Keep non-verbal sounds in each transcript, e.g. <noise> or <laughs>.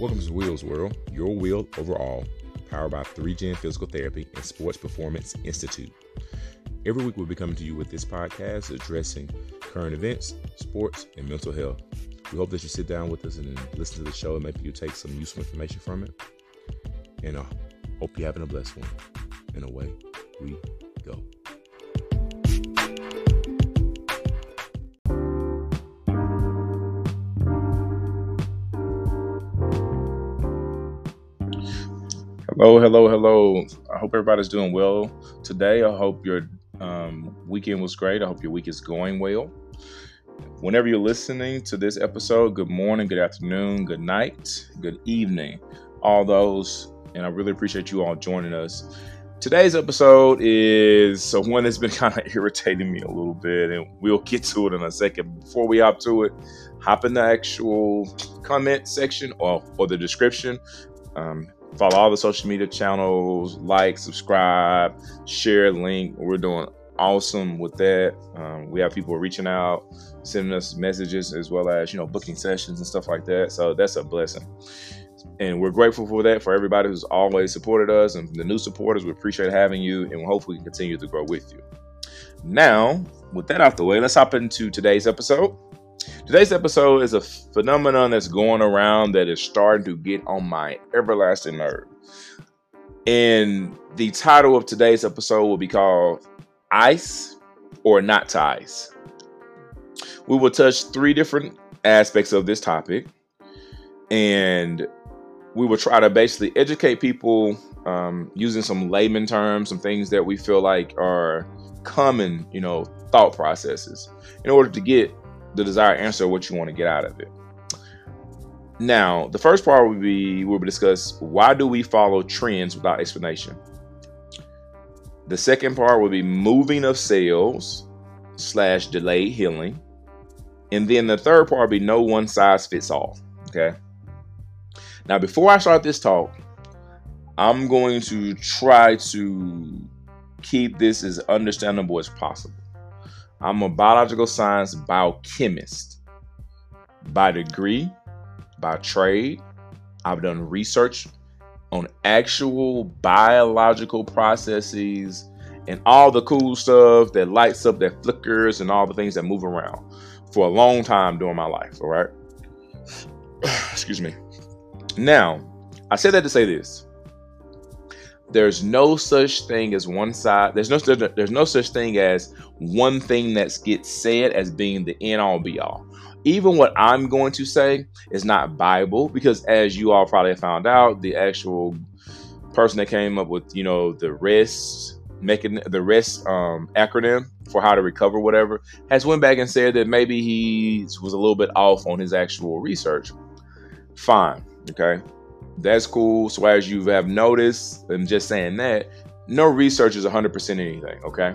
Welcome to Wheels World, your wheel overall, powered by 3Gen Physical Therapy and Sports Performance Institute. Every week we'll be coming to you with this podcast addressing current events, sports, and mental health. We hope that you sit down with us and listen to the show and maybe you take some useful information from it. And I uh, hope you're having a blessed one. And away we go. Hello, hello, hello. I hope everybody's doing well today. I hope your um, weekend was great. I hope your week is going well. Whenever you're listening to this episode, good morning, good afternoon, good night, good evening, all those. And I really appreciate you all joining us. Today's episode is so one that's been <laughs> kind of irritating me a little bit, and we'll get to it in a second. Before we hop to it, hop in the actual comment section or, or the description. Um, Follow all the social media channels, like, subscribe, share, link. We're doing awesome with that. Um, we have people reaching out, sending us messages, as well as you know booking sessions and stuff like that. So that's a blessing, and we're grateful for that for everybody who's always supported us and the new supporters. We appreciate having you, and we hope we can continue to grow with you. Now, with that out the way, let's hop into today's episode. Today's episode is a phenomenon that's going around that is starting to get on my everlasting nerve. And the title of today's episode will be called Ice or Not Ice. We will touch three different aspects of this topic, and we will try to basically educate people um, using some layman terms, some things that we feel like are common, you know, thought processes in order to get the desired answer what you want to get out of it. Now, the first part will be we'll discuss why do we follow trends without explanation. The second part will be moving of cells slash delayed healing. And then the third part will be no one size fits all. Okay. Now, before I start this talk, I'm going to try to keep this as understandable as possible. I'm a biological science biochemist by degree, by trade. I've done research on actual biological processes and all the cool stuff that lights up, that flickers, and all the things that move around for a long time during my life. All right. <sighs> Excuse me. Now, I said that to say this there's no such thing as one side. There's no there's no such thing as one thing that gets said as being the end all be all. Even what I'm going to say is not Bible because, as you all probably found out, the actual person that came up with you know the rest making the rest um, acronym for how to recover whatever has went back and said that maybe he was a little bit off on his actual research. Fine, okay. That's cool. So as you have noticed, I'm just saying that no research is 100% anything. Okay.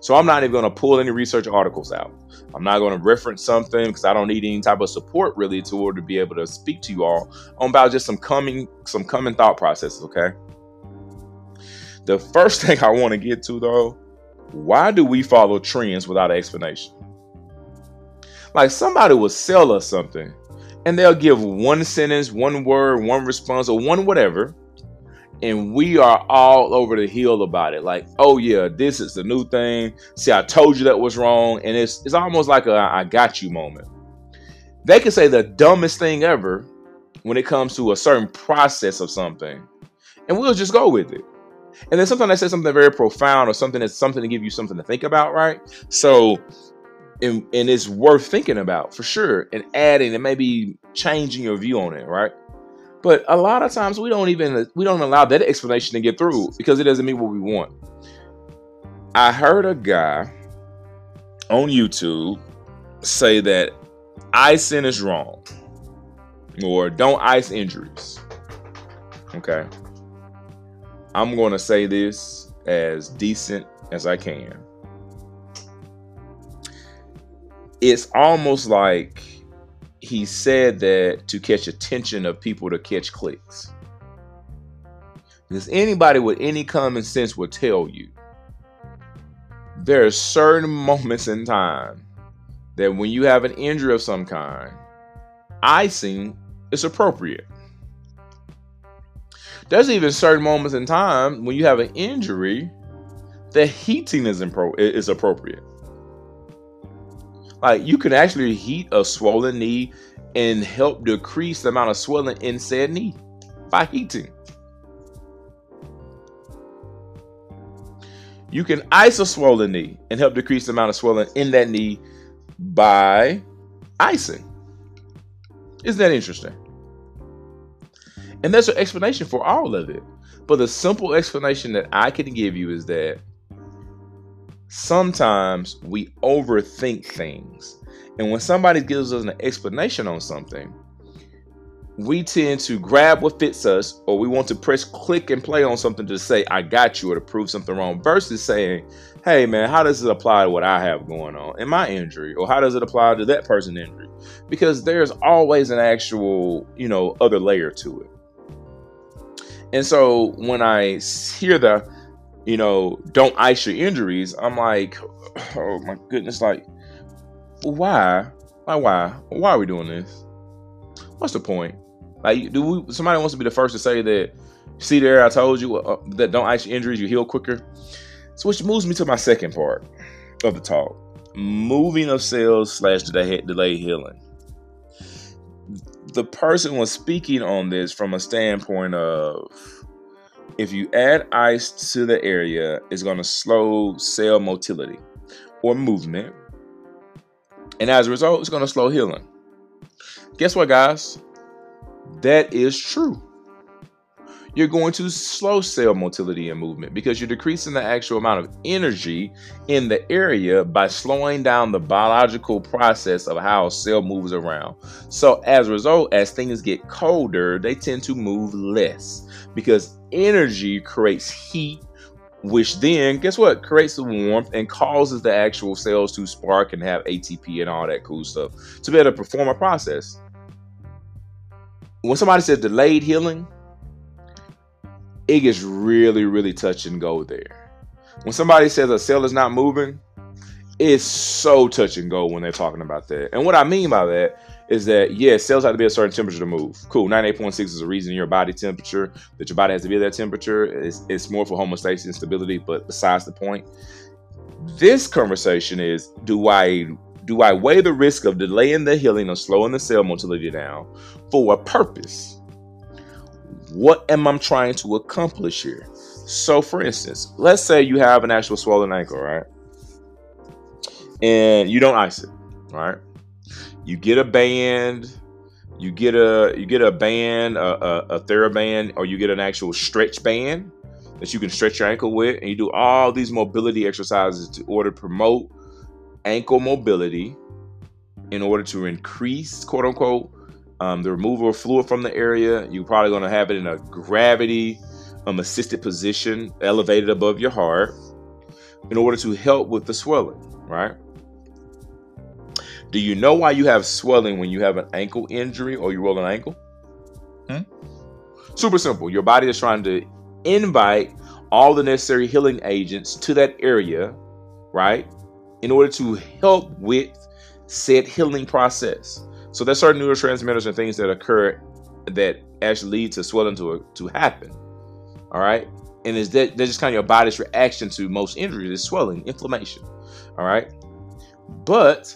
So I'm not even going to pull any research articles out. I'm not going to reference something because I don't need any type of support really to order to be able to speak to you all on about just some coming some common thought processes. Okay. The first <laughs> thing I want to get to though, why do we follow trends without explanation? Like somebody will sell us something and they'll give one sentence, one word, one response, or one whatever. And we are all over the hill about it. Like, oh yeah, this is the new thing. See, I told you that was wrong. And it's it's almost like a I got you moment. They can say the dumbest thing ever when it comes to a certain process of something. And we'll just go with it. And then sometimes they say something very profound or something that's something to give you something to think about, right? So and, and it's worth thinking about for sure and adding and maybe changing your view on it right? But a lot of times we don't even we don't allow that explanation to get through because it doesn't mean what we want. I heard a guy on youtube say that icing is wrong or don't ice injuries okay? I'm going to say this as decent as i can it's almost like he said that to catch attention of people to catch clicks. Because anybody with any common sense will tell you there are certain <laughs> moments in time that when you have an injury of some kind, icing is appropriate. There's even certain moments in time when you have an injury that heating is, impro- is appropriate. Like you can actually heat a swollen knee and help decrease the amount of swelling in said knee by heating. You can ice a swollen knee and help decrease the amount of swelling in that knee by icing. Isn't that interesting? And that's an explanation for all of it. But the simple explanation that I can give you is that sometimes we overthink things. And when somebody gives us an explanation on something, we tend to grab what fits us or we want to press click and play on something to say i got you or to prove something wrong versus saying hey man how does it apply to what i have going on in my injury? Or how does it apply to that person's injury? Because there's always an actual you know other layer to it. And so when i hear the you know don't ice your injuries i'm like oh my goodness like why why why why are we doing this what's the point like, do we, somebody wants to be the first to say that? See there, I told you uh, that don't ice your injuries, you heal quicker. So, which moves me to my second part of the talk: moving of cells slash delay healing. The person was speaking on this from a standpoint of if you add ice to the area, it's going to slow cell motility or movement. And as a result, it's going to slow healing. Guess what, guys? That is true. You're going to slow cell motility and movement because you're decreasing the actual amount of energy in the area by slowing down the biological process of how a cell moves around. So, as a result, as things get colder, they tend to move less because energy creates heat which then guess what creates the warmth and causes the actual cells to spark and have ATP and all that cool stuff to be able to perform a process when somebody says delayed healing, it gets really, really touch and go there. When somebody says a cell is not moving, it's so touch and go when they're talking about that. And what I mean by that is that yes, cells have to be a certain temperature to move. Cool, 98.6 is a reason your body temperature that your body has to be at that temperature. It's, it's more for homeostasis and stability, but besides the point. This conversation is do I do I weigh the risk of delaying the healing or slowing the cell motility down for a purpose? What am I trying to accomplish here? So, for instance, let's say you have an actual swollen ankle, right? And you don't ice it, right? You get a band, you get a you get a band, a, a, a TheraBand, or you get an actual stretch band that you can stretch your ankle with, and you do all these mobility exercises to order to promote ankle mobility in order to increase, quote unquote, um, the removal of fluid from the area. You're probably going to have it in a gravity um, assisted position, elevated above your heart, in order to help with the swelling, right? Do you know why you have swelling when you have an ankle injury or you roll an ankle? Hmm? Super simple. Your body is trying to invite all the necessary healing agents to that area, right? in order to help with said healing process. So there's certain neurotransmitters and things that occur that actually lead to swelling to to happen. All right, and is that that's just kind of your body's reaction to most injuries is swelling, inflammation. All right, but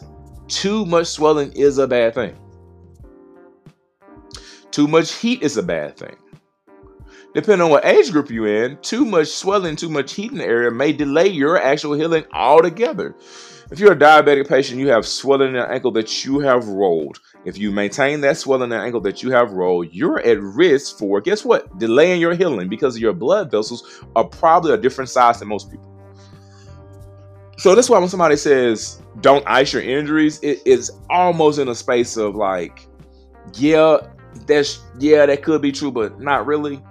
too much swelling is a bad thing. Too much heat is a bad thing. Depending on what age group you're in, too much swelling, too much heat in the area may delay your actual healing altogether. If you're a diabetic patient, you have swelling in the ankle that you have rolled. If you maintain that swelling in the ankle that you have rolled, you're at risk for, guess what? Delaying your healing because your blood vessels are probably a different size than most people. So that's why when somebody says don't ice your injuries, it is almost in a space of like, yeah, that's yeah, that could be true, but not really.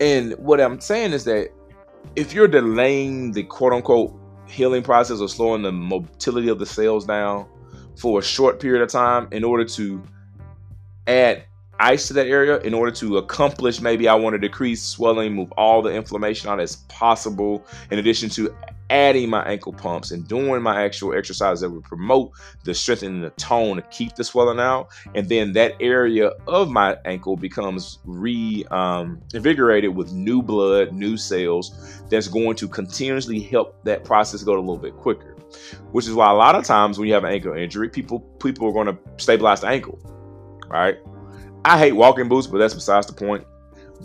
And what I'm saying is that if you're delaying the quote unquote healing process or slowing the motility of the cells down for a short period of time in order to add ice to that area in order to accomplish maybe I want to decrease swelling, move all the inflammation out as possible, in addition to adding my ankle pumps and doing my actual exercise that would promote the strengthening the tone to keep the swelling out. And then that area of my ankle becomes reinvigorated um, with new blood, new cells that's going to continuously help that process go a little bit quicker. Which is why a lot of times when you have an ankle injury, people people are going to stabilize the ankle, right? I hate walking boots, but that's besides the point.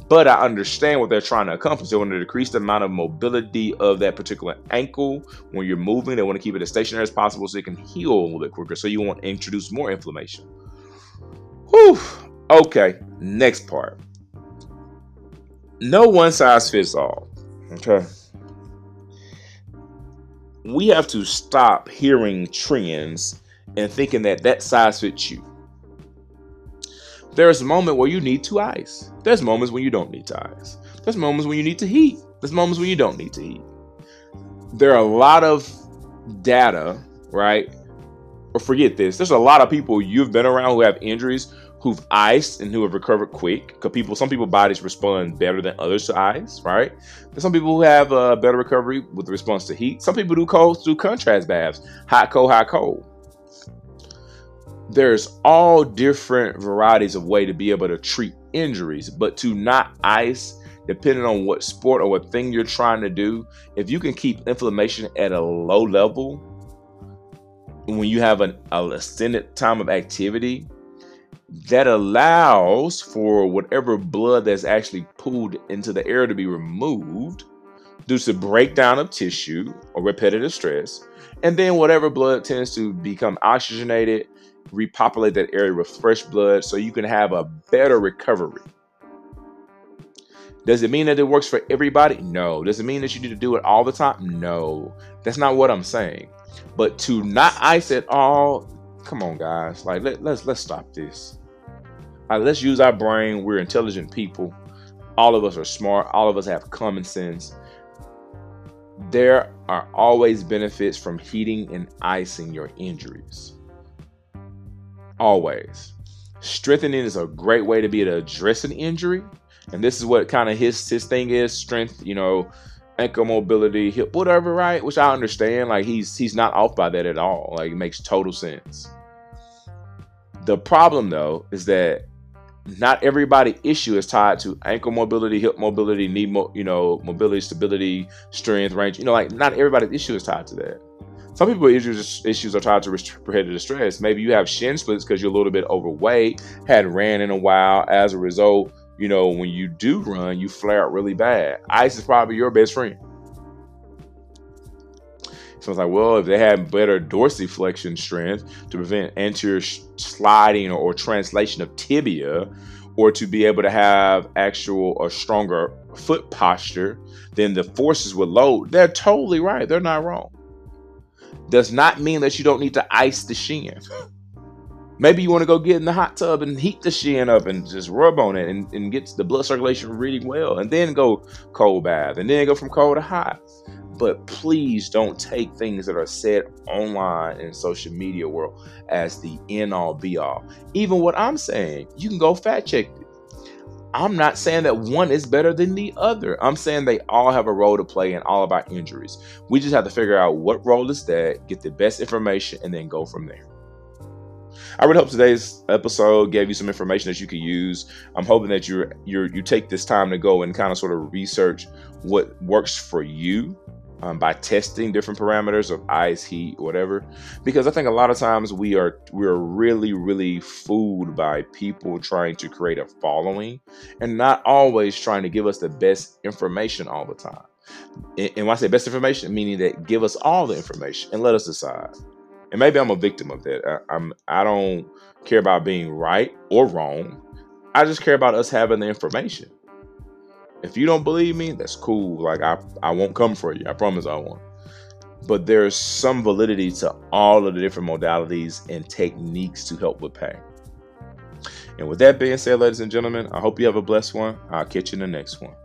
But I understand what they're trying to accomplish. They want to decrease the amount of mobility of that particular ankle when you're moving. They want to keep it as stationary as possible so it can heal a little bit quicker. So you want to introduce more inflammation. Whew. Okay, next part. No one size fits all. Okay. We have to stop hearing trends and thinking that that size fits you. There's a moment where you need to ice. There's moments when you don't need to ice. There's moments when you need to heat. There's moments when you don't need to heat. There are a lot of data, right? Or forget this. There's a lot of people you've been around who have injuries who've iced and who have recovered quick. Because people, some people bodies respond better than others to ice, right? There's some people who have a better recovery with response to heat. Some people do cold, do contrast baths, hot, cold, hot, cold there's all different varieties of way to be able to treat injuries, but to not ice, depending on what sport or what thing you're trying to do, if you can keep inflammation at a low level when you have an, extended time of activity, that allows for whatever blood that's actually pulled into the air to be removed due to breakdown of tissue or repetitive stress. And then whatever blood tends to become oxygenated repopulate that area with fresh blood so you can have a better recovery. Does it mean that it works for everybody? No. Does it mean that you need to do it all the time? No. That's not what I'm saying. But to not ice at all, come on, guys. Like let, let's let's stop this. Right, let's use our brain. We're intelligent people. All of us are smart. All of us have common sense. There are always benefits from heating and icing your injuries always. Strengthening is a great way to be to address an injury. And this is what kind of his his thing is strength, you know, ankle mobility, hip, whatever, right? Which I understand. Like he's he's not off by that at all. Like it makes total sense. The problem though is that not everybody issue is tied to ankle mobility, hip mobility, knee, mo- you know, mobility, stability, strength, range. You know, like not everybody's issue is tied to that. Some people issues issues are tied to repetitive stress. Maybe you have shin splints because you're a little bit overweight, had ran in a while. As a result, you know when you do run, you flare up really bad. Ice is probably your best friend. So it's like, well, if they had better dorsiflexion strength to prevent anterior sliding or, or translation of tibia, or to be able to have actual or stronger foot posture, then the forces would load. They're totally right. They're not wrong does not mean that you don't need to ice the shin. Maybe you want to go get in the hot tub and heat the shin up and just rub on it and, and get the blood circulation really well, and then go cold bath, and then go from cold to hot. But please don't take things that are said online in social media world as the end all be all. Even what I'm saying, you can go fact check it. I'm not saying that one is better than the other. I'm saying they all have a role to play in all of our injuries. We just have to figure out what role is that, get the best information, and then go from there. I really hope today's episode gave you some information that you could use. I'm hoping that you you you take this time to go and kind of sort of research what works for you um, by testing different parameters of ice, heat, whatever. Because I think a lot of times we are we are really really fooled by people trying to create a following and not always trying to give us the best information all the time. And when I say best information, meaning that give us all the information and let us decide. And maybe I'm a victim of that. I, I'm I don't care about being right or wrong. I just care about us having the information. If you don't believe me, that's cool. Like I, I won't come for you. I promise I won't. But there's some validity to all of the different modalities and techniques to help with pain. And with that being said, ladies and gentlemen, I hope you have a blessed one. I'll catch you in the next one.